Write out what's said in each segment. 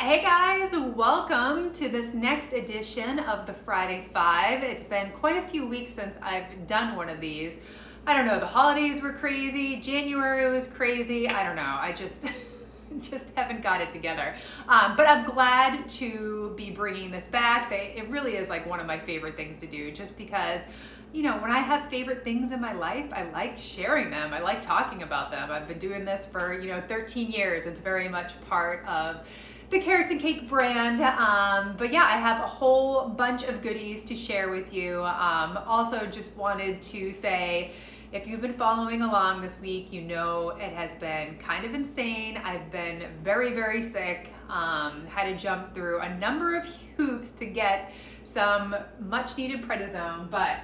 Hey guys, welcome to this next edition of the Friday Five. It's been quite a few weeks since I've done one of these. I don't know, the holidays were crazy, January was crazy. I don't know, I just. just haven't got it together. Um, but I'm glad to be bringing this back. They, it really is like one of my favorite things to do just because you know, when I have favorite things in my life, I like sharing them. I like talking about them. I've been doing this for, you know, 13 years. It's very much part of the Carrots and Cake brand. Um, but yeah, I have a whole bunch of goodies to share with you. Um, also, just wanted to say, if you've been following along this week, you know it has been kind of insane. I've been very, very sick. Um, had to jump through a number of hoops to get some much needed prednisone, but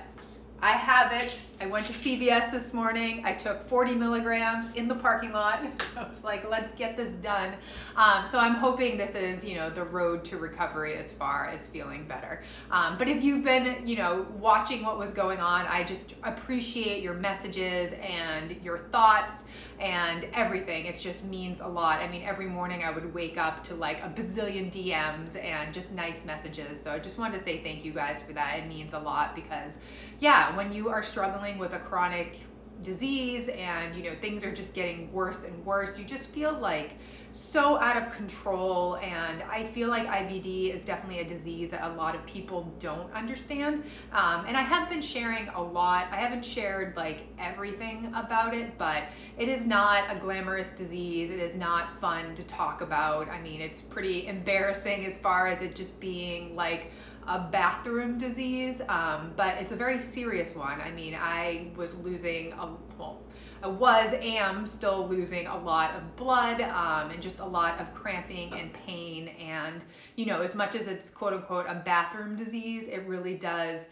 I have it. I went to CVS this morning. I took 40 milligrams in the parking lot. I was like, let's get this done. Um, so I'm hoping this is, you know, the road to recovery as far as feeling better. Um, but if you've been, you know, watching what was going on, I just appreciate your messages and your thoughts and everything. It just means a lot. I mean, every morning I would wake up to like a bazillion DMs and just nice messages. So I just wanted to say thank you guys for that. It means a lot because, yeah, when you are struggling with a chronic disease and you know things are just getting worse and worse you just feel like so out of control. And i feel like ibd is definitely a disease that a lot of people don't understand. Um, and i have been sharing a lot. I haven't shared like everything about it but it is not a glamorous disease. It is not fun to talk about. I mean it's pretty embarrassing as far as it just being like a bathroom disease, um, but it's a very serious one. I mean, I was losing a well, I was, am still losing a lot of blood um, and just a lot of cramping and pain. And, you know, as much as it's quote unquote a bathroom disease, it really does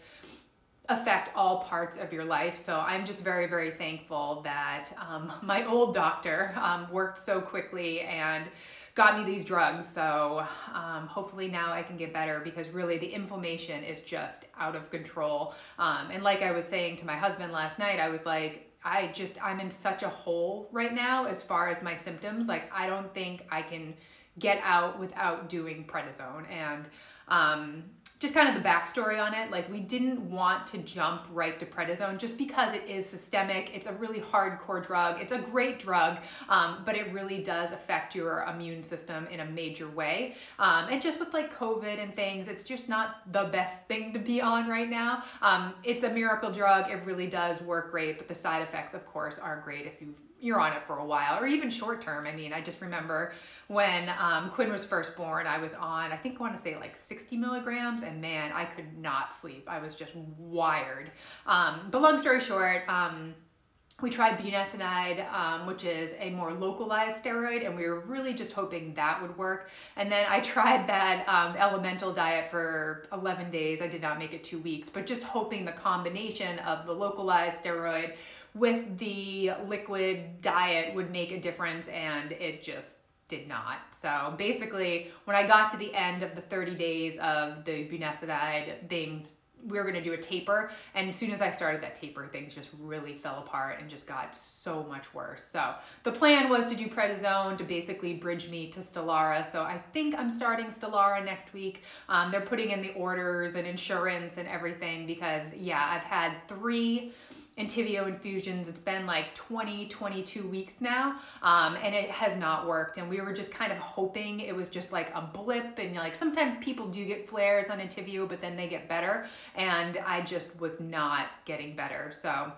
affect all parts of your life. So I'm just very, very thankful that um, my old doctor um, worked so quickly and got me these drugs. So um, hopefully now I can get better because really the inflammation is just out of control. Um, and like I was saying to my husband last night, I was like, I just, I'm in such a hole right now as far as my symptoms. Like, I don't think I can get out without doing prednisone. And um, just kind of the backstory on it like we didn't want to jump right to prednisone just because it is systemic. It's a really hardcore drug. It's a great drug um, but it really does affect your immune system in a major way. Um, and just with like covid and things it's just not the best thing to be on right now. Um, it's a miracle drug. It really does work great but the side effects of course are great if you've you're on it for a while or even short term. I mean, I just remember when um, Quinn was first born, I was on, I think I want to say like 60 milligrams, and man, I could not sleep. I was just wired. Um, but long story short, um, we tried budesonide, um, which is a more localized steroid, and we were really just hoping that would work. And then I tried that um, elemental diet for 11 days. I did not make it two weeks, but just hoping the combination of the localized steroid with the liquid diet would make a difference and it just did not. So basically, when I got to the end of the 30 days of the budesonide, things we were going to do a taper and as soon as i started that taper things just really fell apart and just got so much worse. So the plan was to do prednisone to basically bridge me to stelara. So i think i'm starting stelara next week. Um, they're putting in the orders and insurance and everything because yeah i've had three Entyvio infusions. It's been like 20, 22 weeks now, um, and it has not worked. And we were just kind of hoping it was just like a blip. And like sometimes people do get flares on Entyvio, but then they get better. And I just was not getting better. So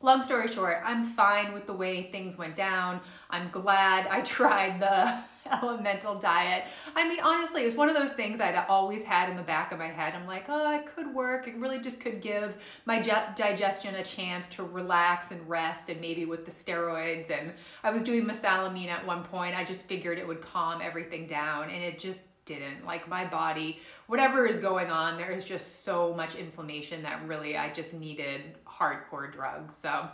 long story short, I'm fine with the way things went down. I'm glad I tried the elemental diet. I mean, honestly, it was one of those things I'd always had in the back of my head. I'm like, oh, it could work. It really just could give my digestion a chance to relax and rest, and maybe with the steroids. And I was doing mesalamine at one point. I just figured it would calm everything down, and it just didn't. Like my body, whatever is going on, there is just so much inflammation that really I just needed hardcore drugs. So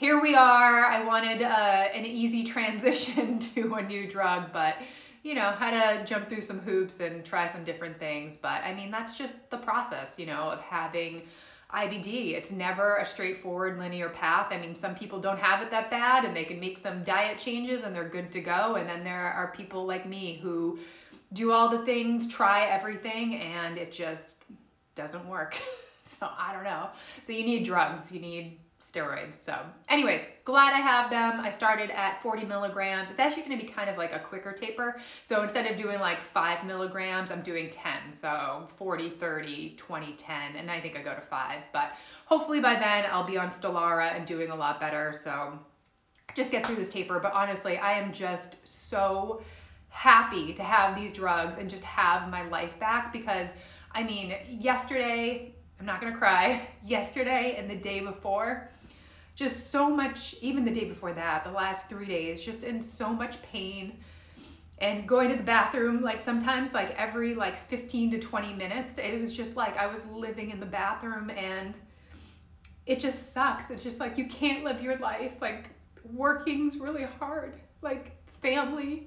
here we are. I wanted uh, an easy transition to a new drug, but you know, had to jump through some hoops and try some different things. But I mean, that's just the process, you know, of having IBD. It's never a straightforward linear path. I mean, some people don't have it that bad and they can make some diet changes and they're good to go. And then there are people like me who do all the things, try everything, and it just doesn't work. so I don't know. So you need drugs, you need steroids. So, anyways, glad I have them. I started at 40 milligrams. It's actually going to be kind of like a quicker taper. So, instead of doing like five milligrams, I'm doing 10. So, 40, 30, 20, 10, and I think I go to five. But hopefully by then I'll be on Stelara and doing a lot better. So, just get through this taper. But honestly, I am just so happy to have these drugs and just have my life back because I mean, yesterday I'm not gonna cry. Yesterday and the day before, just so much, even the day before that, the last three days, just in so much pain and going to the bathroom like sometimes like every like 15 to 20 minutes it was just like i was living in the bathroom and it just sucks. It's just like you can't live your life like working's really hard like family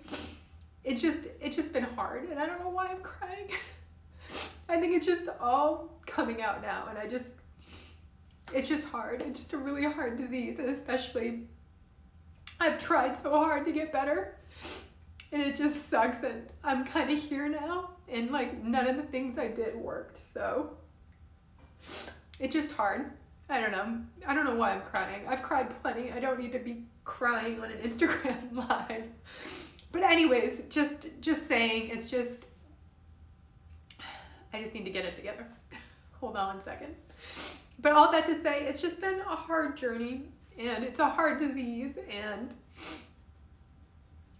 it's just it's just been hard and i don't know why i'm crying. I think it's just all coming out now, and I just, it's just hard. It's just a really hard disease, and especially, I've tried so hard to get better, and it just sucks. And I'm kind of here now, and like none of the things I did worked, so it's just hard. I don't know. I don't know why I'm crying. I've cried plenty. I don't need to be crying on an Instagram live. But anyways, just just saying, it's just I just need to get it together. Hold on one second. But all that to say, it's just been a hard journey and it's a hard disease and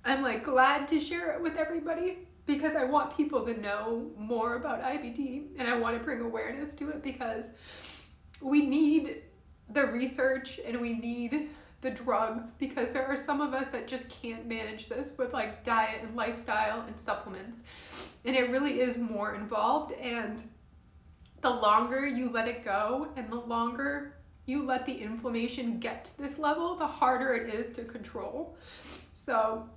I'm like glad to share it with everybody because I want people to know more about IBD and I want to bring awareness to it because we need the research and we need the drugs because there are some of us that just can't manage this with like diet and lifestyle and supplements. And it really is more involved and the longer you let it go and the longer you let the inflammation get to this level the harder it is to control. So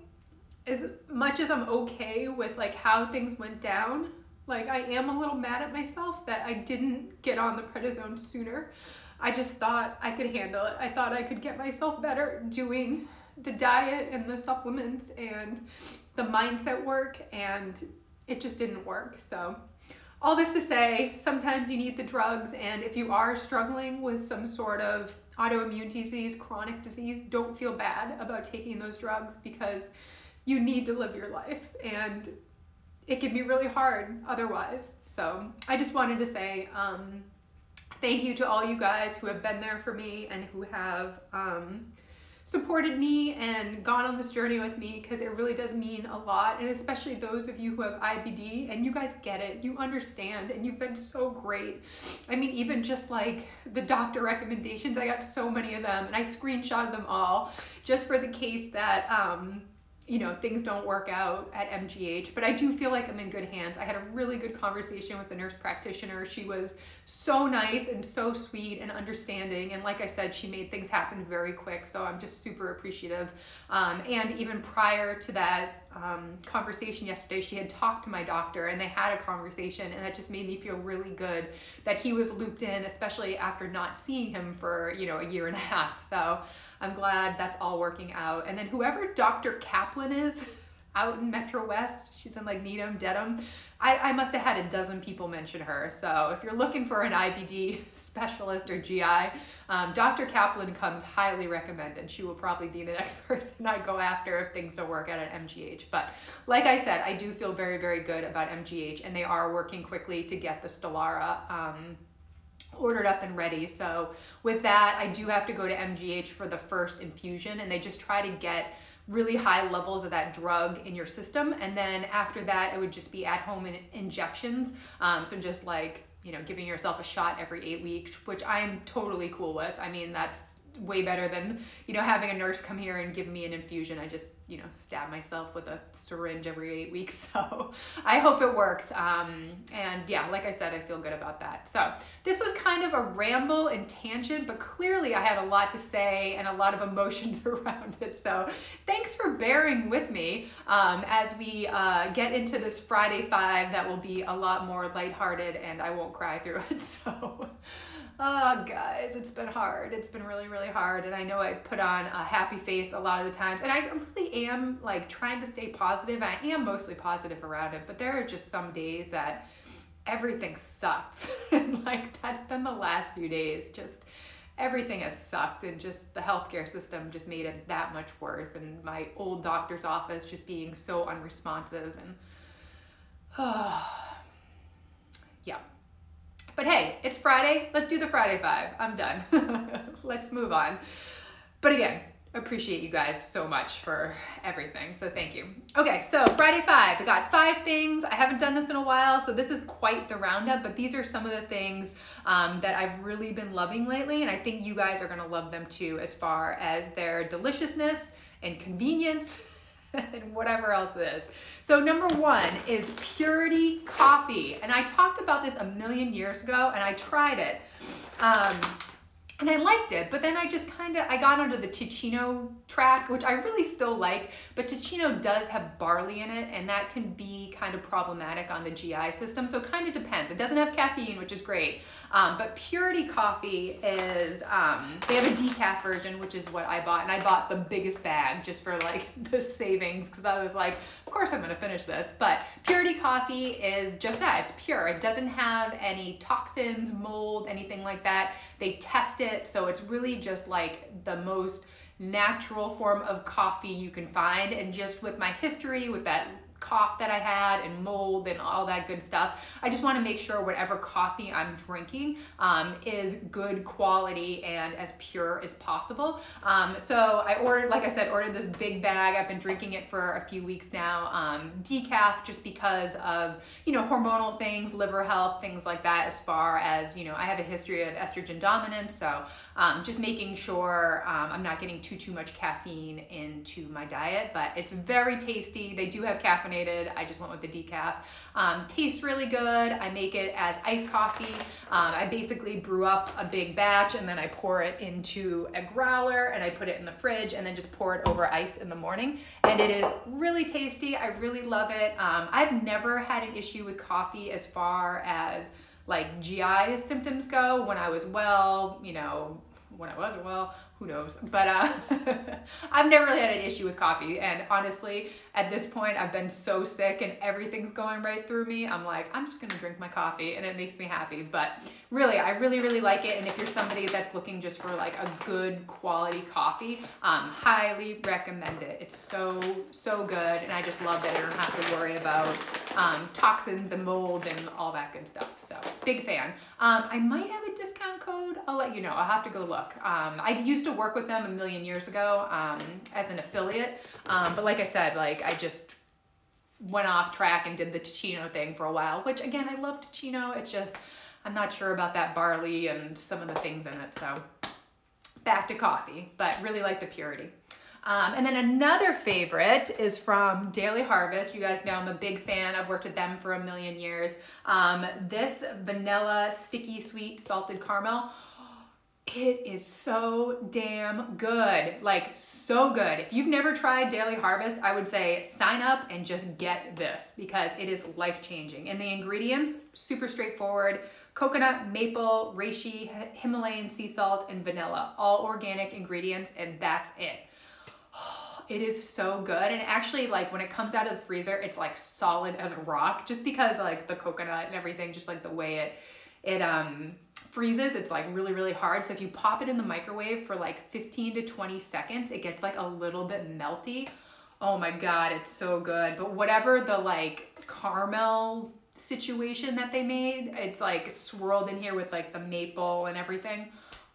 as much as i'm okay with like how things went down like i am a little mad at myself that i didn't get on the prednisone sooner. I just thought i could handle it. I thought i could get myself better doing the diet and the supplements and the mindset work and it just didn't work. So, all this to say, sometimes you need the drugs, and if you are struggling with some sort of autoimmune disease, chronic disease, don't feel bad about taking those drugs because you need to live your life and it can be really hard otherwise. So, I just wanted to say, um, thank you to all you guys who have been there for me and who have. Um, supported me and gone on this journey with me because it really does mean a lot. And especially those of you who have IBD and you guys get it, you understand, and you've been so great. I mean, even just like the doctor recommendations, I got so many of them and I screenshotted them all just for the case that, um, you know, things don't work out at MGH, but I do feel like I'm in good hands. I had a really good conversation with the nurse practitioner. She was so nice and so sweet and understanding. And like I said, she made things happen very quick. So I'm just super appreciative. Um, and even prior to that um, conversation yesterday, she had talked to my doctor and they had a conversation. And that just made me feel really good that he was looped in, especially after not seeing him for, you know, a year and a half. So, I'm glad that's all working out. And then whoever Dr. Kaplan is out in Metro West, she's in like Needham, Dedham. I, I must have had a dozen people mention her. So if you're looking for an IBD specialist or GI, um, Dr. Kaplan comes highly recommended. She will probably be the next person I go after if things don't work out at MGH. But like I said, I do feel very, very good about MGH, and they are working quickly to get the Stelara. Um, ordered up and ready. So with that, I do have to go to MGH for the first infusion and they just try to get really high levels of that drug in your system. And then after that, it would just be at home in injections. Um, so just like, you know, giving yourself a shot every eight weeks, which I am totally cool with. I mean, that's way better than you know having a nurse come here and give me an infusion. I just you know stab myself with a syringe every eight weeks. So i hope it works. Um, and yeah like i said i feel good about that. So this was kind of a ramble and tangent but clearly i had a lot to say and a lot of emotions around it. So thanks for bearing with me um, as we uh, get into this friday five that will be a lot more lighthearted and i won't cry through it. So Oh, guys, it's been hard. It's been really, really hard. And I know I put on a happy face a lot of the times. And I really am like trying to stay positive. I am mostly positive around it. But there are just some days that everything sucks. and like that's been the last few days. Just everything has sucked. And just the healthcare system just made it that much worse. And my old doctor's office just being so unresponsive. And oh, yeah but hey, it's Friday. Let's do the Friday Five. I'm done. Let's move on. But again, appreciate you guys so much for everything. So thank you. Okay, so Friday Five. I got five things. I haven't done this in a while, so this is quite the roundup, but these are some of the things um, that I've really been loving lately, and I think you guys are gonna love them too, as far as their deliciousness and convenience. and whatever else it is. So number one is Purity Coffee. And I talked about this a million years ago and I tried it. Um, and I liked it, but then I just kind of I got onto the Teeccino track, which I really still like, but Teeccino does have barley in it, and that can be kind of problematic on the GI system. So it kind of depends. It doesn't have caffeine, which is great, um, but Purity Coffee is um, they have a decaf version, which is what I bought, and I bought the biggest bag just for like the savings because I was like, of course I'm gonna finish this. But Purity Coffee is just that. It's pure. It doesn't have any toxins, mold, anything like that. They test it, so it's really just like the most natural form of coffee you can find. And just with my history, with that cough that I had and mold and all that good stuff. I just want to make sure whatever coffee I'm drinking um, is good quality and as pure as possible. Um, so I ordered, like I said, ordered this big bag. I've been drinking it for a few weeks now. Um, decaf just because of, you know, hormonal things, liver health, things like that, as far as, you know, I have a history of estrogen dominance. So um, just making sure um, I'm not getting too, too much caffeine into my diet, but it's very tasty. They do have caffeine caffeinated. I just went with the decaf. Um, tastes really good. I make it as iced coffee. Um, I basically brew up a big batch and then I pour it into a growler and I put it in the fridge and then just pour it over ice in the morning. And it is really tasty. I really love it. Um, I've never had an issue with coffee as far as like GI symptoms go. When I was well, you know, when I wasn't well, who knows? But uh, I've never really had an issue with coffee. And honestly, at this point, I've been so sick and everything's going right through me. I'm like, I'm just gonna drink my coffee and it makes me happy. But really, I really, really like it. And if you're somebody that's looking just for like a good quality coffee, um, highly recommend it. It's so, so good. And I just love that I don't have to worry about um, toxins and mold and all that good stuff. So big fan. Um, I might have a discount code. I'll let you know. I'll have to go look. Um, I used to work with them a million years ago um, as an affiliate. Um, but like I said, like I just went off track and did the Teeccino thing for a while, which again, I love Teeccino. It's just, I'm not sure about that barley and some of the things in it. So back to coffee, but really like the purity. Um, and then another favorite is from Daily Harvest. You guys know I'm a big fan. I've worked with them for a million years. Um, this vanilla sticky sweet salted caramel it is so damn good. Like, so good. If you've never tried Daily Harvest, I would say sign up and just get this because it is life changing. And the ingredients, super straightforward coconut, maple, reishi, Himalayan sea salt, and vanilla. All organic ingredients, and that's it. it is so good. And actually, like, when it comes out of the freezer, it's like solid as a rock just because, like, the coconut and everything, just like the way it, it, um, freezes, it's like really, really hard. So if you pop it in the microwave for like 15 to 20 seconds, it gets like a little bit melty. Oh my God, it's so good. But whatever the like caramel situation that they made, it's like swirled in here with like the maple and everything.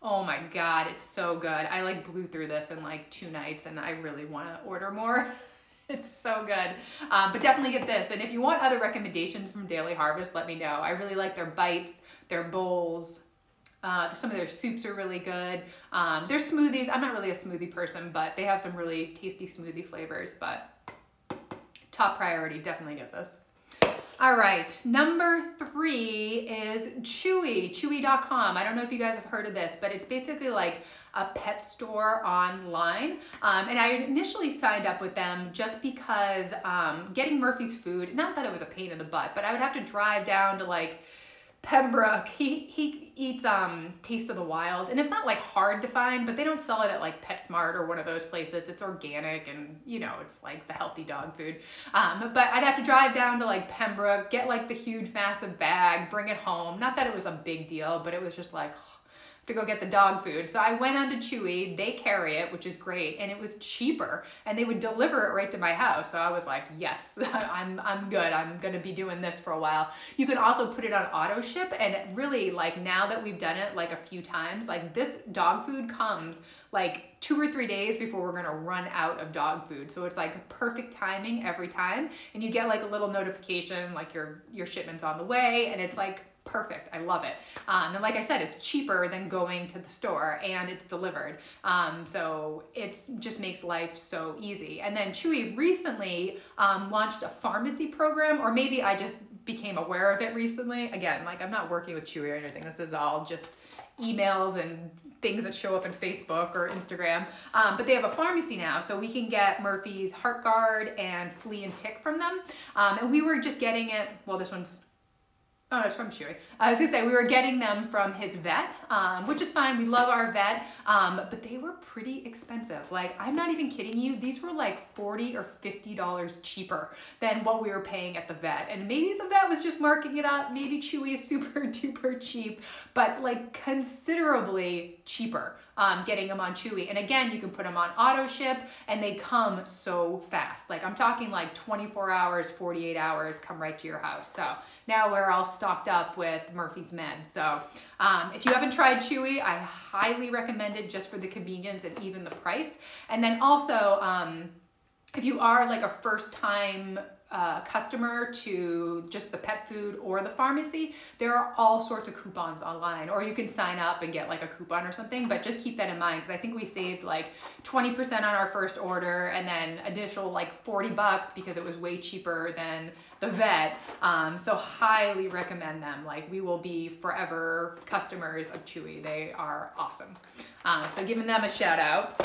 Oh my God, it's so good. I like blew through this in like two nights and I really want to order more. it's so good. Um, but definitely get this. And if you want other recommendations from Daily Harvest, let me know. I really like their bites, their bowls, uh, some of their soups are really good. Um, their smoothies, I'm not really a smoothie person, but they have some really tasty smoothie flavors. But top priority, definitely get this. All right, number three is Chewy, chewy.com. I don't know if you guys have heard of this, but it's basically like a pet store online. Um, and I initially signed up with them just because um, getting Murphy's food, not that it was a pain in the butt, but I would have to drive down to like Pembroke. He he eats um Taste of the Wild, and it's not like hard to find, but they don't sell it at like PetSmart or one of those places. It's organic, and you know it's like the healthy dog food. Um, but I'd have to drive down to like Pembroke, get like the huge massive bag, bring it home. Not that it was a big deal, but it was just like to go get the dog food. So I went on to Chewy. They carry it, which is great, and it was cheaper, and they would deliver it right to my house. So I was like, yes, I'm I'm good. I'm gonna be doing this for a while. You can also put it on auto ship, and really like now that we've done it like a few times, like this dog food comes like two or three days before we're gonna run out of dog food. So it's like perfect timing every time, and you get like a little notification like your your shipment's on the way, and it's like perfect. I love it. Um, and like I said, it's cheaper than going to the store and it's delivered. Um, so it just makes life so easy. And then Chewy recently um, launched a pharmacy program, or maybe I just became aware of it recently. Again, like I'm not working with Chewy or anything. This is all just emails and things that show up in Facebook or Instagram. Um, but they have a pharmacy now, so we can get Murphy's Heartgard and Flea and Tick from them. Um, and we were just getting it, well, this one's Oh, it's from Chewy. I was gonna say we were getting them from his vet, um, which is fine. We love our vet, um, but they were pretty expensive. Like I'm not even kidding you. These were like forty or fifty dollars cheaper than what we were paying at the vet. And maybe the vet was just marking it up. Maybe Chewy is super duper cheap, but like considerably cheaper um, getting them on Chewy. And again, you can put them on auto ship and they come so fast. Like I'm talking like 24 hours, 48 hours, come right to your house. So now we're all stocked up with Murphy's Med. So um, if you haven't tried Chewy, I highly recommend it just for the convenience and even the price. And then also, um, if you are like a first time uh, customer to just the pet food or the pharmacy, there are all sorts of coupons online, or you can sign up and get like a coupon or something. But just keep that in mind because I think we saved like 20% on our first order and then additional like 40 bucks because it was way cheaper than the vet. Um, so highly recommend them. Like we will be forever customers of Chewy. They are awesome. Um, so giving them a shout out.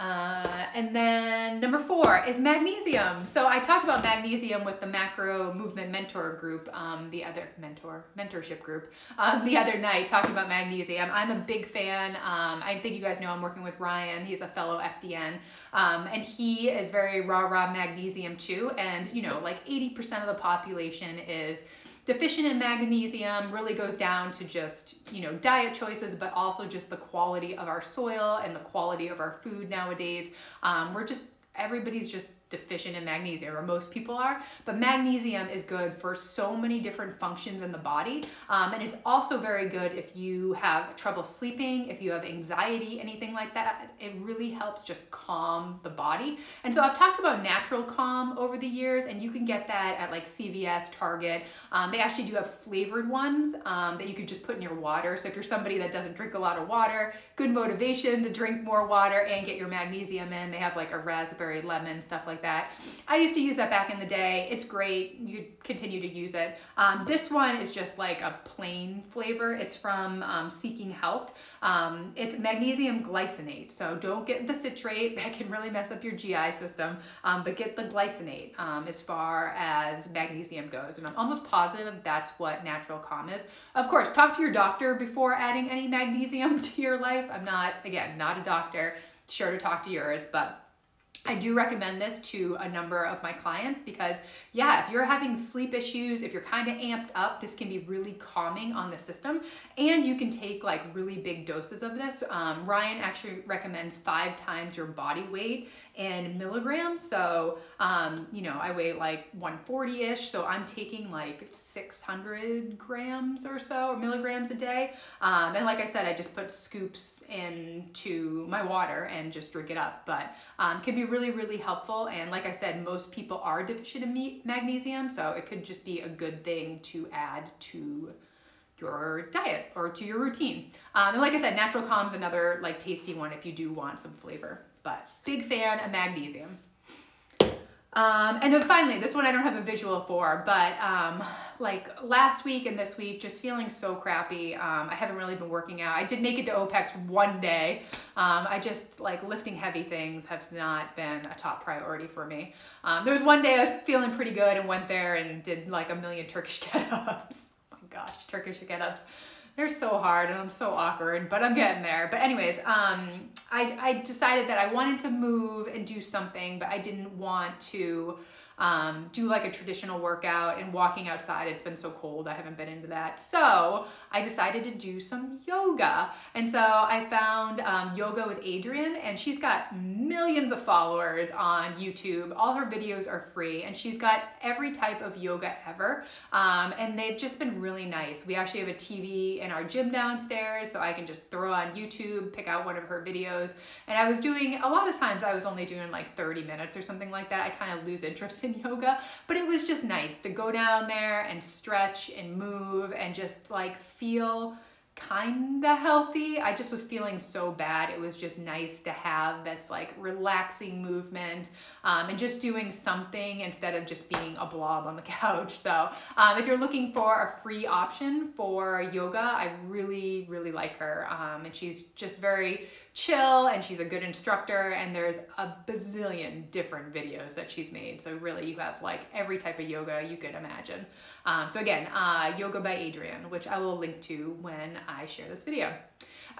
Uh, and then number four is magnesium. So I talked about magnesium with the macro movement mentor group, um, the other mentor mentorship group, um, the other night talking about magnesium. I'm a big fan. Um, I think you guys know I'm working with Ryan. He's a fellow FDN, um, and he is very rah rah magnesium too. And you know, like 80% of the population is deficient in magnesium really goes down to just you know diet choices but also just the quality of our soil and the quality of our food nowadays. Um, we're just everybody's just deficient in magnesium, or most people are. But magnesium is good for so many different functions in the body. Um, and it's also very good if you have trouble sleeping, if you have anxiety, anything like that. It really helps just calm the body. And so I've talked about natural calm over the years, and you can get that at like CVS, Target. Um, they actually do have flavored ones um, that you could just put in your water. So if you're somebody that doesn't drink a lot of water, good motivation to drink more water and get your magnesium in. They have like a raspberry lemon, stuff like like that. I used to use that back in the day. It's great. You continue to use it. Um, this one is just like a plain flavor. It's from um, Seeking Health. Um, it's magnesium glycinate. So don't get the citrate. That can really mess up your GI system. Um, but get the glycinate um, as far as magnesium goes. And I'm almost positive that's what natural calm is. Of course, talk to your doctor before adding any magnesium to your life. I'm not, again, not a doctor. Sure to talk to yours, but I do recommend this to a number of my clients because, yeah, if you're having sleep issues, if you're kind of amped up, this can be really calming on the system. And you can take like really big doses of this. Um, Ryan actually recommends five times your body weight in milligrams. So, um, you know, I weigh like 140 ish. So I'm taking like 600 grams or so, or milligrams a day. Um, and like I said, I just put scoops into my water and just drink it up. But um, can be really, really helpful. And like I said, most people are deficient in magnesium. So it could just be a good thing to add to your diet or to your routine. Um, and like I said, Natural Calm's another like tasty one if you do want some flavor but big fan of magnesium. Um, and then finally, this one I don't have a visual for, but um, like last week and this week, just feeling so crappy. Um, I haven't really been working out. I did make it to OPEX one day. Um, I just like lifting heavy things has not been a top priority for me. Um, there was one day I was feeling pretty good and went there and did like a million Turkish get ups. Oh my gosh, Turkish get-ups. They're so hard and I'm so awkward, but I'm getting there. But anyways, um, I, I decided that I wanted to move and do something, but I didn't want to um, do like a traditional workout and walking outside. It's been so cold, I haven't been into that. So I decided to do some yoga. And so I found um, Yoga with Adriene, and she's got millions of followers on YouTube. All her videos are free, and she's got every type of yoga ever. Um, and they've just been really nice. We actually have a TV in our gym downstairs, so I can just throw on YouTube, pick out one of her videos. And I was doing, a lot of times I was only doing like 30 minutes or something like that. I kind of lose interest in yoga, but it was just nice to go down there and stretch and move and just like feel kinda healthy. I just was feeling so bad. It was just nice to have this like relaxing movement um, and just doing something instead of just being a blob on the couch. So um, if you're looking for a free option for yoga, I really, really like her. Um, and she's just very chill and she's a good instructor and there's a bazillion different videos that she's made so really you have like every type of yoga you could imagine um, so again uh, yoga by adriene which i will link to when i share this video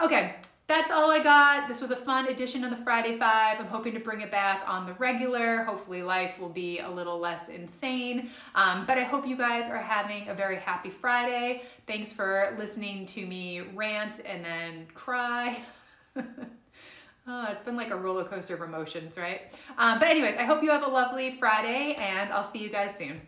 okay that's all I got. This was a fun edition of the Friday Five. I'm hoping to bring it back on the regular. Hopefully, life will be a little less insane. Um, but I hope you guys are having a very happy Friday. Thanks for listening to me rant and then cry. oh, it's been like a roller coaster of emotions, right? Um, but, anyways, I hope you have a lovely Friday, and I'll see you guys soon.